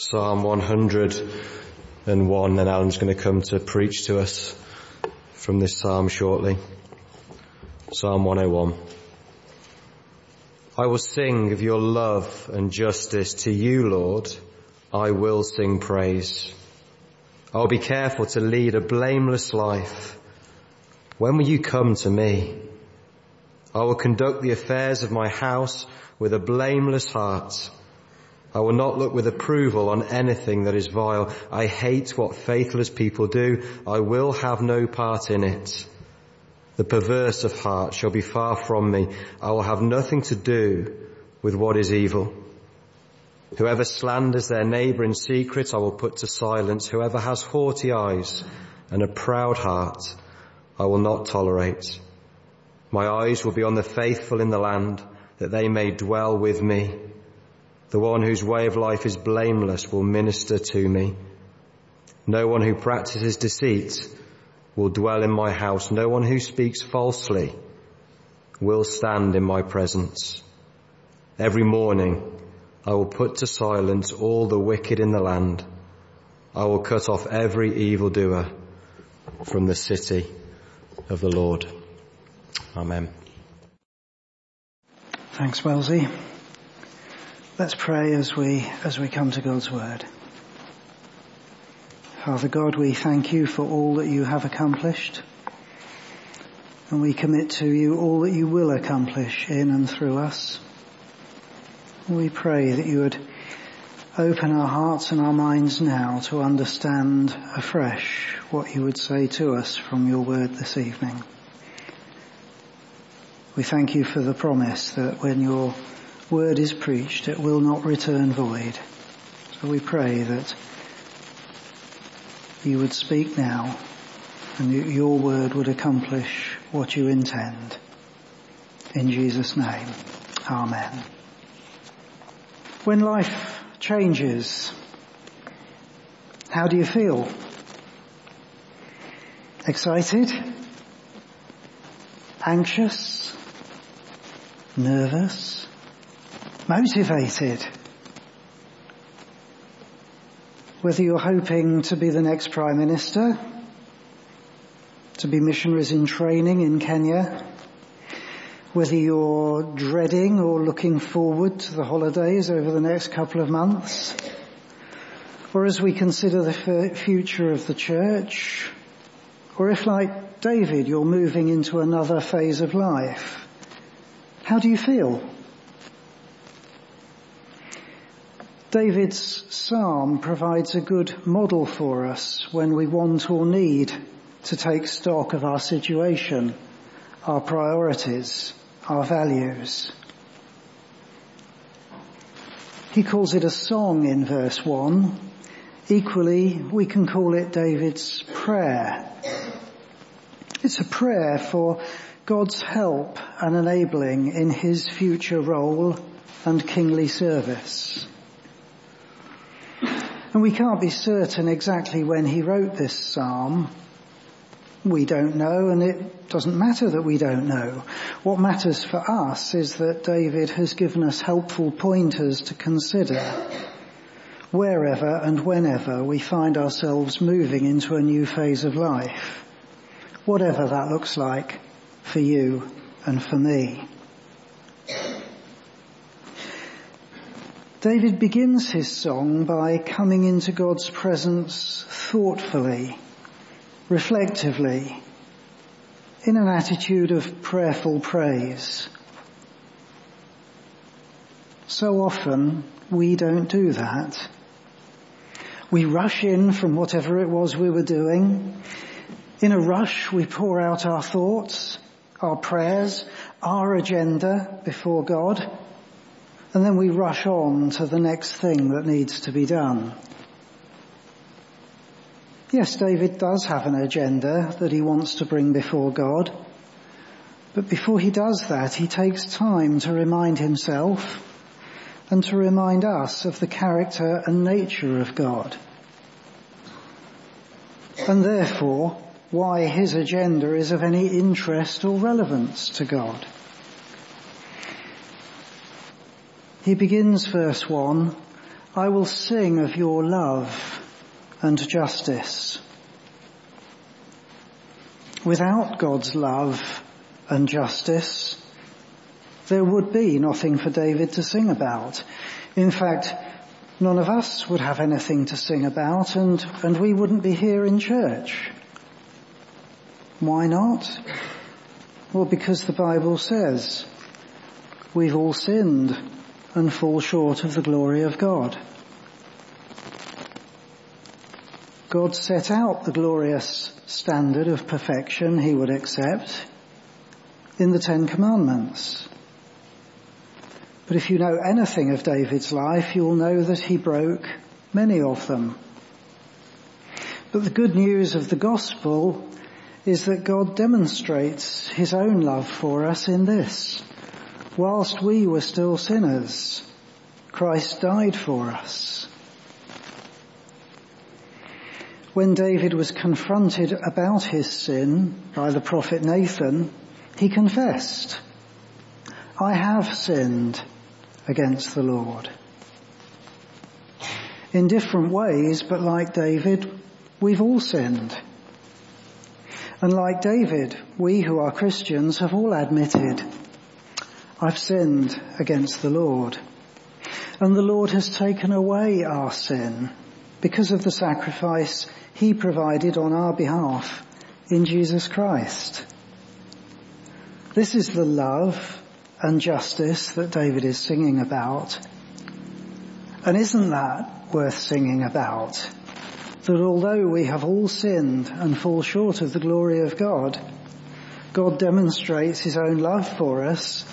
Psalm 101 and Alan's going to come to preach to us from this psalm shortly. Psalm 101. I will sing of your love and justice to you, Lord. I will sing praise. I will be careful to lead a blameless life. When will you come to me? I will conduct the affairs of my house with a blameless heart. I will not look with approval on anything that is vile. I hate what faithless people do. I will have no part in it. The perverse of heart shall be far from me. I will have nothing to do with what is evil. Whoever slanders their neighbor in secret, I will put to silence. Whoever has haughty eyes and a proud heart, I will not tolerate. My eyes will be on the faithful in the land, that they may dwell with me. The one whose way of life is blameless will minister to me. No one who practices deceit will dwell in my house. No one who speaks falsely will stand in my presence. Every morning I will put to silence all the wicked in the land. I will cut off every evildoer from the city of the Lord. Amen. Thanks, Wellesley. Let's pray as we, as we come to God's word. Father God, we thank you for all that you have accomplished. And we commit to you all that you will accomplish in and through us. We pray that you would open our hearts and our minds now to understand afresh what you would say to us from your word this evening. We thank you for the promise that when your word is preached, it will not return void. So we pray that you would speak now and your word would accomplish what you intend. In Jesus' name, Amen. When life changes, how do you feel? Excited? Anxious? Nervous? Motivated. Whether you're hoping to be the next Prime Minister, to be missionaries in training in Kenya, whether you're dreading or looking forward to the holidays over the next couple of months, or as we consider the future of the church, or if like David you're moving into another phase of life, how do you feel? David's psalm provides a good model for us when we want or need to take stock of our situation, our priorities, our values. He calls it a song in verse 1. Equally, we can call it David's prayer. It's a prayer for God's help and enabling in his future role and kingly service. And we can't be certain exactly when he wrote this psalm. We don't know and it doesn't matter that we don't know. What matters for us is that David has given us helpful pointers to consider wherever and whenever we find ourselves moving into a new phase of life. Whatever that looks like for you and for me. David begins his song by coming into God's presence thoughtfully, reflectively, in an attitude of prayerful praise. So often we don't do that. We rush in from whatever it was we were doing. In a rush we pour out our thoughts, our prayers, our agenda before God and then we rush on to the next thing that needs to be done. Yes, David does have an agenda that he wants to bring before God, but before he does that, he takes time to remind himself and to remind us of the character and nature of God. And therefore, why his agenda is of any interest or relevance to God. He begins verse 1, I will sing of your love and justice. Without God's love and justice, there would be nothing for David to sing about. In fact, none of us would have anything to sing about and, and we wouldn't be here in church. Why not? Well, because the Bible says we've all sinned and fall short of the glory of God. God set out the glorious standard of perfection he would accept in the Ten Commandments. But if you know anything of David's life, you'll know that he broke many of them. But the good news of the gospel is that God demonstrates his own love for us in this. Whilst we were still sinners, Christ died for us. When David was confronted about his sin by the prophet Nathan, he confessed, I have sinned against the Lord. In different ways, but like David, we've all sinned. And like David, we who are Christians have all admitted, I've sinned against the Lord. And the Lord has taken away our sin because of the sacrifice he provided on our behalf in Jesus Christ. This is the love and justice that David is singing about. And isn't that worth singing about? That although we have all sinned and fall short of the glory of God, God demonstrates his own love for us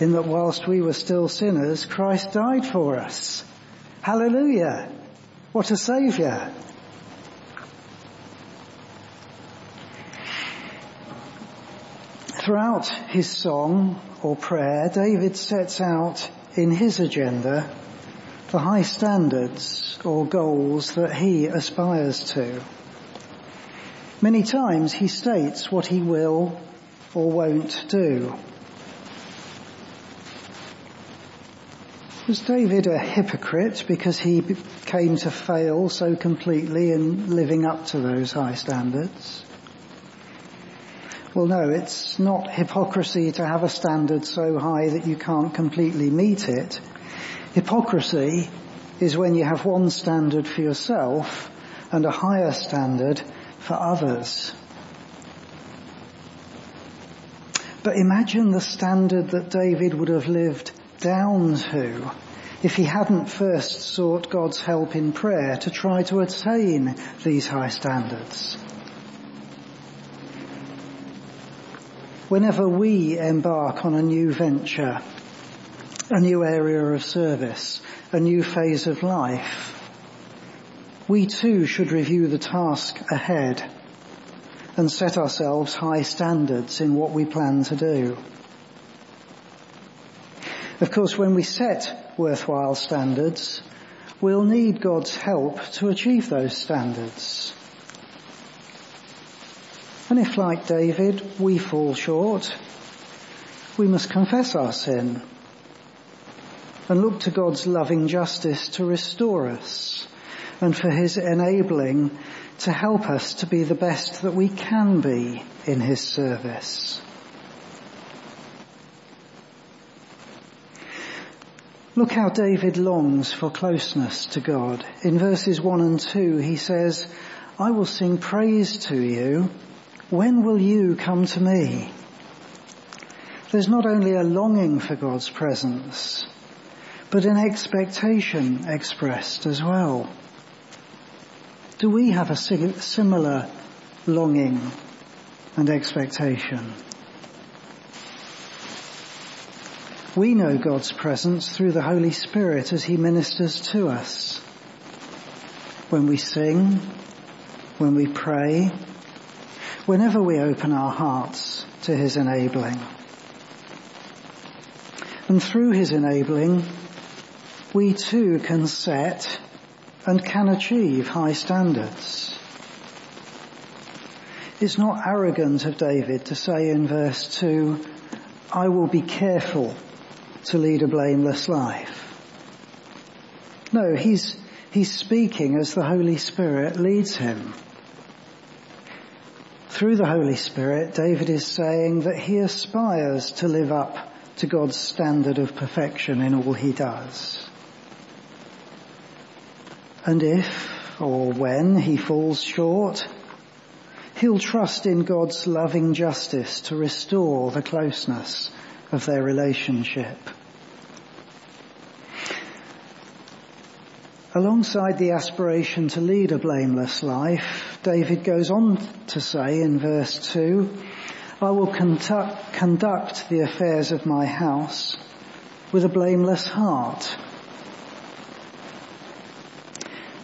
in that whilst we were still sinners, Christ died for us. Hallelujah. What a saviour. Throughout his song or prayer, David sets out in his agenda the high standards or goals that he aspires to. Many times he states what he will or won't do. Was David a hypocrite because he came to fail so completely in living up to those high standards? Well, no, it's not hypocrisy to have a standard so high that you can't completely meet it. Hypocrisy is when you have one standard for yourself and a higher standard for others. But imagine the standard that David would have lived down to if he hadn't first sought God's help in prayer to try to attain these high standards. whenever we embark on a new venture, a new area of service, a new phase of life, we too should review the task ahead and set ourselves high standards in what we plan to do. Of course, when we set worthwhile standards, we'll need God's help to achieve those standards. And if like David we fall short, we must confess our sin and look to God's loving justice to restore us and for his enabling to help us to be the best that we can be in his service. Look how David longs for closeness to God. In verses 1 and 2 he says, I will sing praise to you when will you come to me? There's not only a longing for God's presence, but an expectation expressed as well. Do we have a similar longing and expectation? We know God's presence through the Holy Spirit as He ministers to us. When we sing, when we pray, whenever we open our hearts to His enabling. And through His enabling, we too can set and can achieve high standards. It's not arrogant of David to say in verse 2, I will be careful to lead a blameless life. No, he's, he's speaking as the Holy Spirit leads him. Through the Holy Spirit, David is saying that he aspires to live up to God's standard of perfection in all he does. And if or when he falls short, he'll trust in God's loving justice to restore the closeness of their relationship. Alongside the aspiration to lead a blameless life, David goes on to say in verse 2, I will conduct, conduct the affairs of my house with a blameless heart.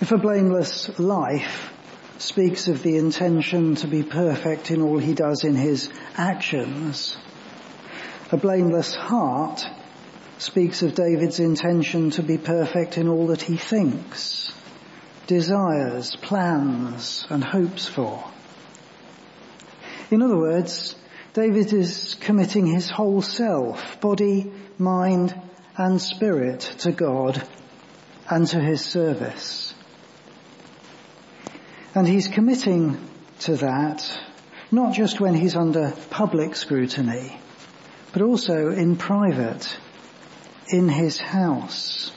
If a blameless life speaks of the intention to be perfect in all he does in his actions, a blameless heart speaks of David's intention to be perfect in all that he thinks, desires, plans, and hopes for. In other words, David is committing his whole self, body, mind, and spirit to God and to his service. And he's committing to that not just when he's under public scrutiny, but also in private in his house.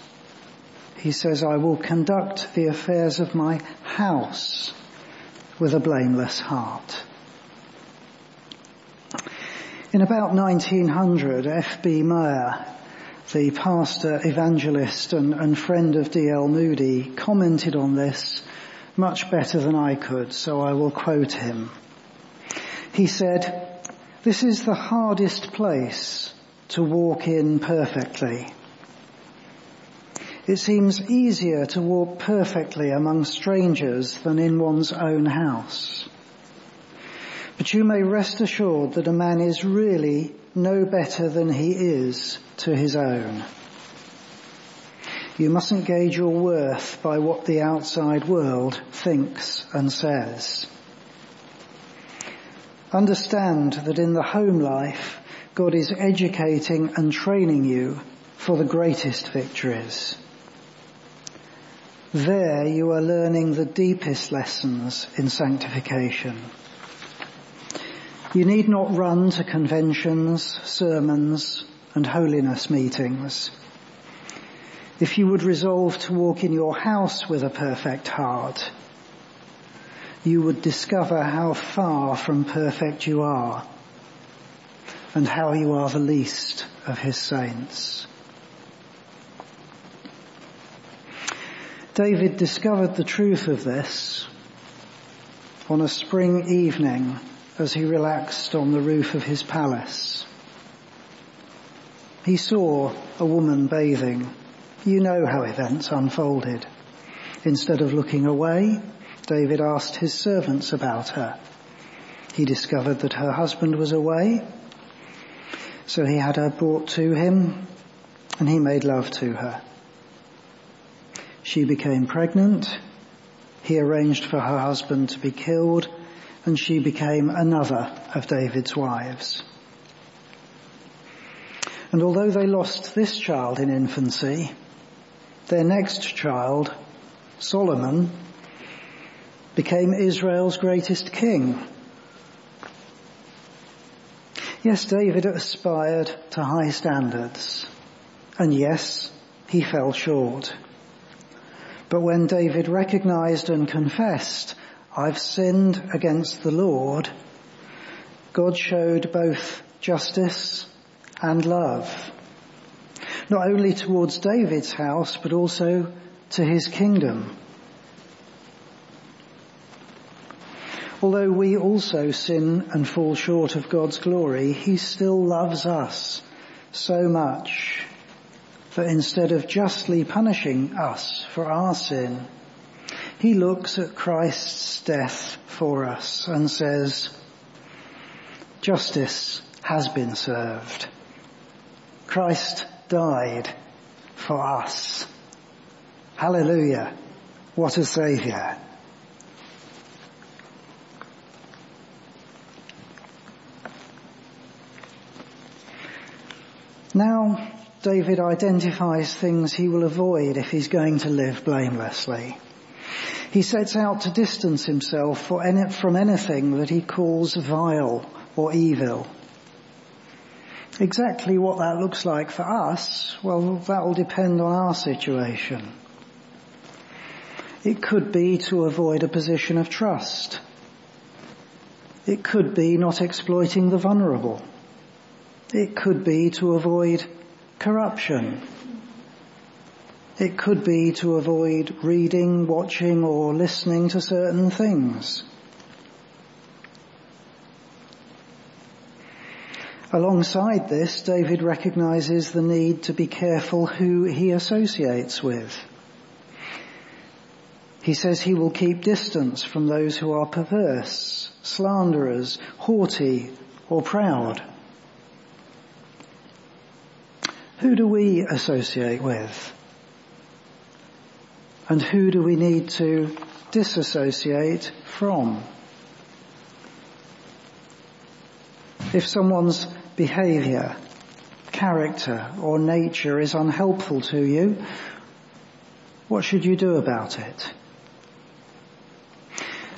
He says, I will conduct the affairs of my house with a blameless heart. In about 1900, F.B. Meyer, the pastor, evangelist and, and friend of D.L. Moody, commented on this much better than I could, so I will quote him. He said, this is the hardest place to walk in perfectly. It seems easier to walk perfectly among strangers than in one's own house. But you may rest assured that a man is really no better than he is to his own. You mustn't gauge your worth by what the outside world thinks and says. Understand that in the home life, God is educating and training you for the greatest victories. There you are learning the deepest lessons in sanctification. You need not run to conventions, sermons and holiness meetings. If you would resolve to walk in your house with a perfect heart, you would discover how far from perfect you are and how you are the least of his saints. David discovered the truth of this on a spring evening as he relaxed on the roof of his palace. He saw a woman bathing. You know how events unfolded. Instead of looking away, David asked his servants about her. He discovered that her husband was away so he had her brought to him and he made love to her. She became pregnant. He arranged for her husband to be killed and she became another of David's wives. And although they lost this child in infancy, their next child, Solomon, became Israel's greatest king Yes, David aspired to high standards. And yes, he fell short. But when David recognized and confessed, I've sinned against the Lord, God showed both justice and love. Not only towards David's house, but also to his kingdom. Although we also sin and fall short of God's glory, He still loves us so much that instead of justly punishing us for our sin, He looks at Christ's death for us and says, justice has been served. Christ died for us. Hallelujah. What a saviour. Now, David identifies things he will avoid if he's going to live blamelessly. He sets out to distance himself from anything that he calls vile or evil. Exactly what that looks like for us, well, that will depend on our situation. It could be to avoid a position of trust. It could be not exploiting the vulnerable. It could be to avoid corruption. It could be to avoid reading, watching or listening to certain things. Alongside this, David recognizes the need to be careful who he associates with. He says he will keep distance from those who are perverse, slanderers, haughty, or proud. Who do we associate with? And who do we need to disassociate from? If someone's behavior, character or nature is unhelpful to you, what should you do about it?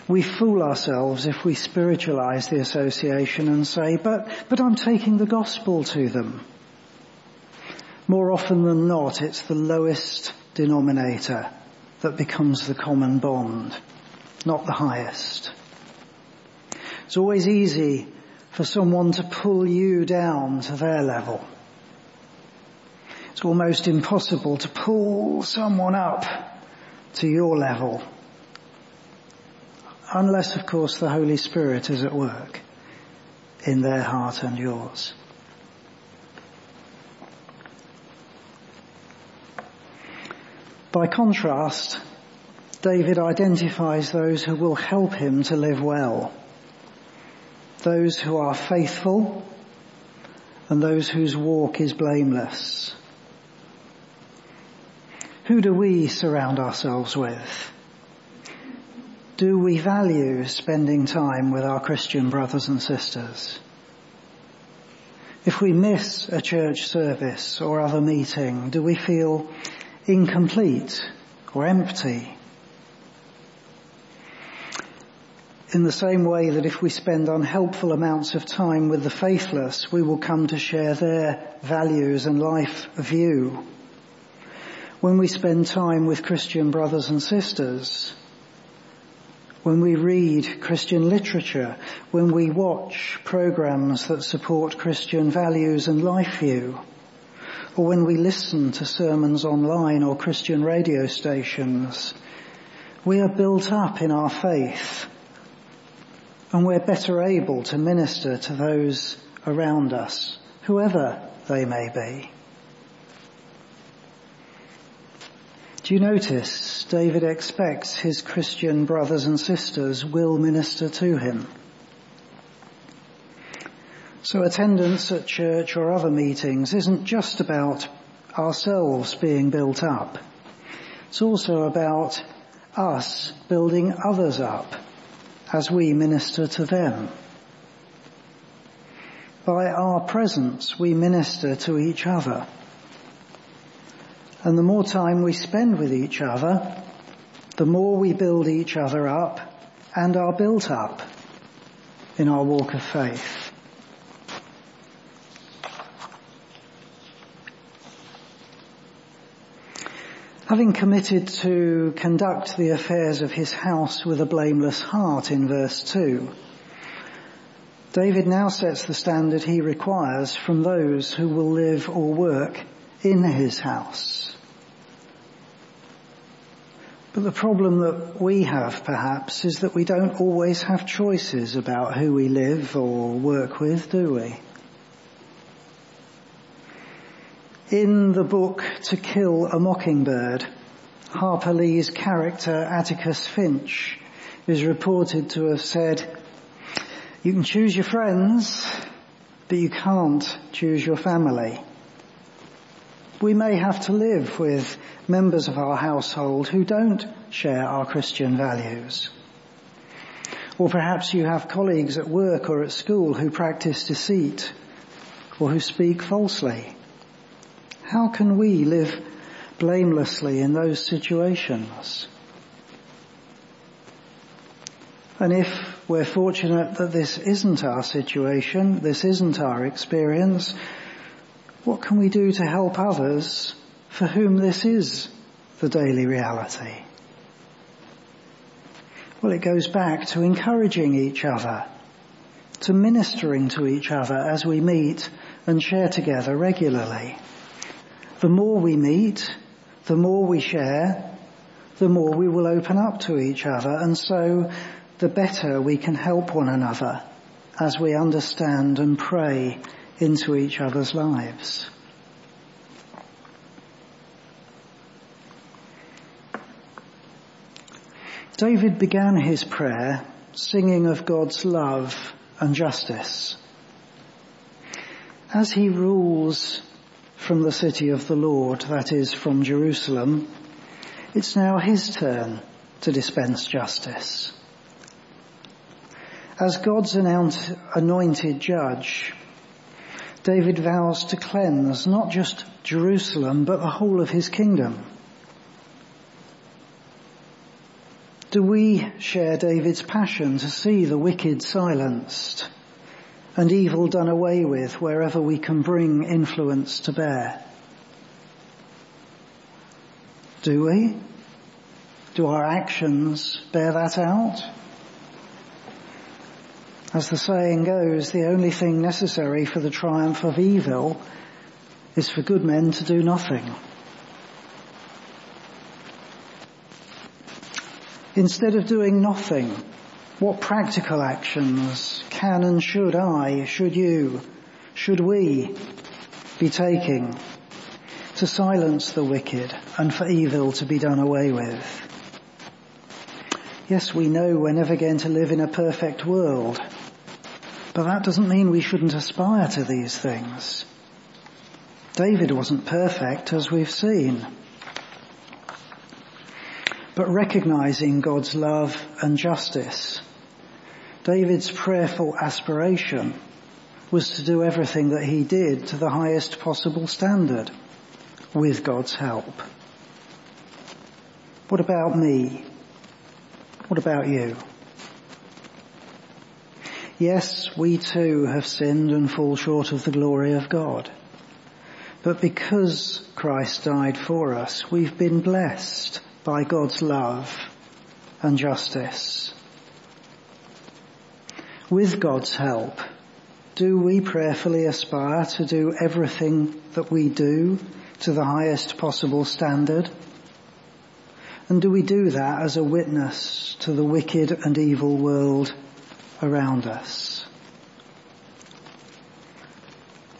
We fool ourselves if we spiritualize the association and say, but, but I'm taking the gospel to them. More often than not, it's the lowest denominator that becomes the common bond, not the highest. It's always easy for someone to pull you down to their level. It's almost impossible to pull someone up to your level. Unless, of course, the Holy Spirit is at work in their heart and yours. By contrast, David identifies those who will help him to live well. Those who are faithful and those whose walk is blameless. Who do we surround ourselves with? Do we value spending time with our Christian brothers and sisters? If we miss a church service or other meeting, do we feel incomplete or empty. In the same way that if we spend unhelpful amounts of time with the faithless, we will come to share their values and life view. When we spend time with Christian brothers and sisters, when we read Christian literature, when we watch programs that support Christian values and life view, or when we listen to sermons online or Christian radio stations, we are built up in our faith and we're better able to minister to those around us, whoever they may be. Do you notice David expects his Christian brothers and sisters will minister to him? So attendance at church or other meetings isn't just about ourselves being built up. It's also about us building others up as we minister to them. By our presence, we minister to each other. And the more time we spend with each other, the more we build each other up and are built up in our walk of faith. Having committed to conduct the affairs of his house with a blameless heart in verse 2, David now sets the standard he requires from those who will live or work in his house. But the problem that we have perhaps is that we don't always have choices about who we live or work with, do we? In the book To Kill a Mockingbird, Harper Lee's character Atticus Finch is reported to have said, you can choose your friends, but you can't choose your family. We may have to live with members of our household who don't share our Christian values. Or perhaps you have colleagues at work or at school who practice deceit or who speak falsely. How can we live blamelessly in those situations? And if we're fortunate that this isn't our situation, this isn't our experience, what can we do to help others for whom this is the daily reality? Well, it goes back to encouraging each other, to ministering to each other as we meet and share together regularly. The more we meet, the more we share, the more we will open up to each other and so the better we can help one another as we understand and pray into each other's lives. David began his prayer singing of God's love and justice. As he rules from the city of the Lord, that is from Jerusalem, it's now his turn to dispense justice as God's anointed judge, David vows to cleanse not just Jerusalem, but the whole of his kingdom. Do we share David's passion to see the wicked silenced and evil done away with wherever we can bring influence to bear? Do we? Do our actions bear that out? As the saying goes, the only thing necessary for the triumph of evil is for good men to do nothing. Instead of doing nothing, what practical actions can and should I, should you, should we be taking to silence the wicked and for evil to be done away with? Yes, we know we're never going to live in a perfect world. But that doesn't mean we shouldn't aspire to these things. David wasn't perfect, as we've seen. But recognizing God's love and justice, David's prayerful aspiration was to do everything that he did to the highest possible standard with God's help. What about me? What about you? Yes, we too have sinned and fall short of the glory of God. But because Christ died for us, we've been blessed by God's love and justice. With God's help, do we prayerfully aspire to do everything that we do to the highest possible standard? And do we do that as a witness to the wicked and evil world around us.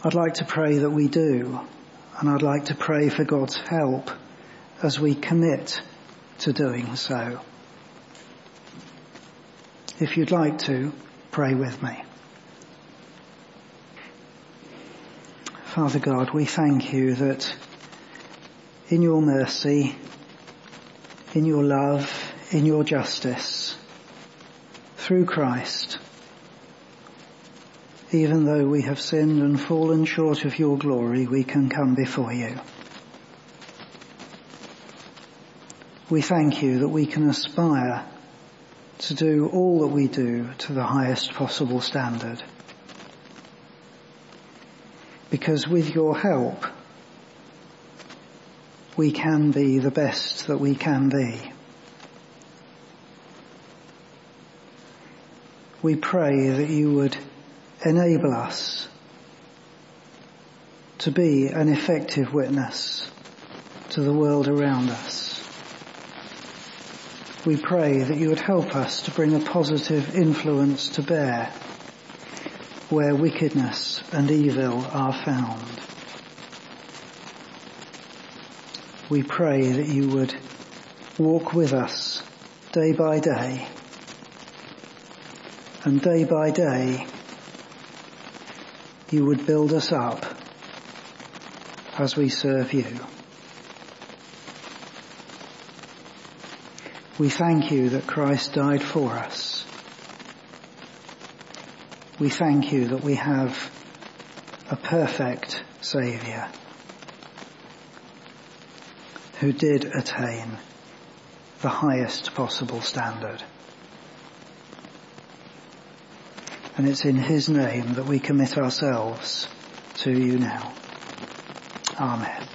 I'd like to pray that we do, and I'd like to pray for God's help as we commit to doing so. If you'd like to, pray with me. Father God, we thank you that in your mercy, in your love, in your justice, through Christ, even though we have sinned and fallen short of your glory, we can come before you. We thank you that we can aspire to do all that we do to the highest possible standard. Because with your help, we can be the best that we can be. we pray that you would enable us to be an effective witness to the world around us. We pray that you would help us to bring a positive influence to bear where wickedness and evil are found. We pray that you would walk with us day by day and day by day you would build us up as we serve you. We thank you that Christ died for us. We thank you that we have a perfect Saviour. who did attain the highest possible standard. And it's in his name that we commit ourselves to you now. Amen.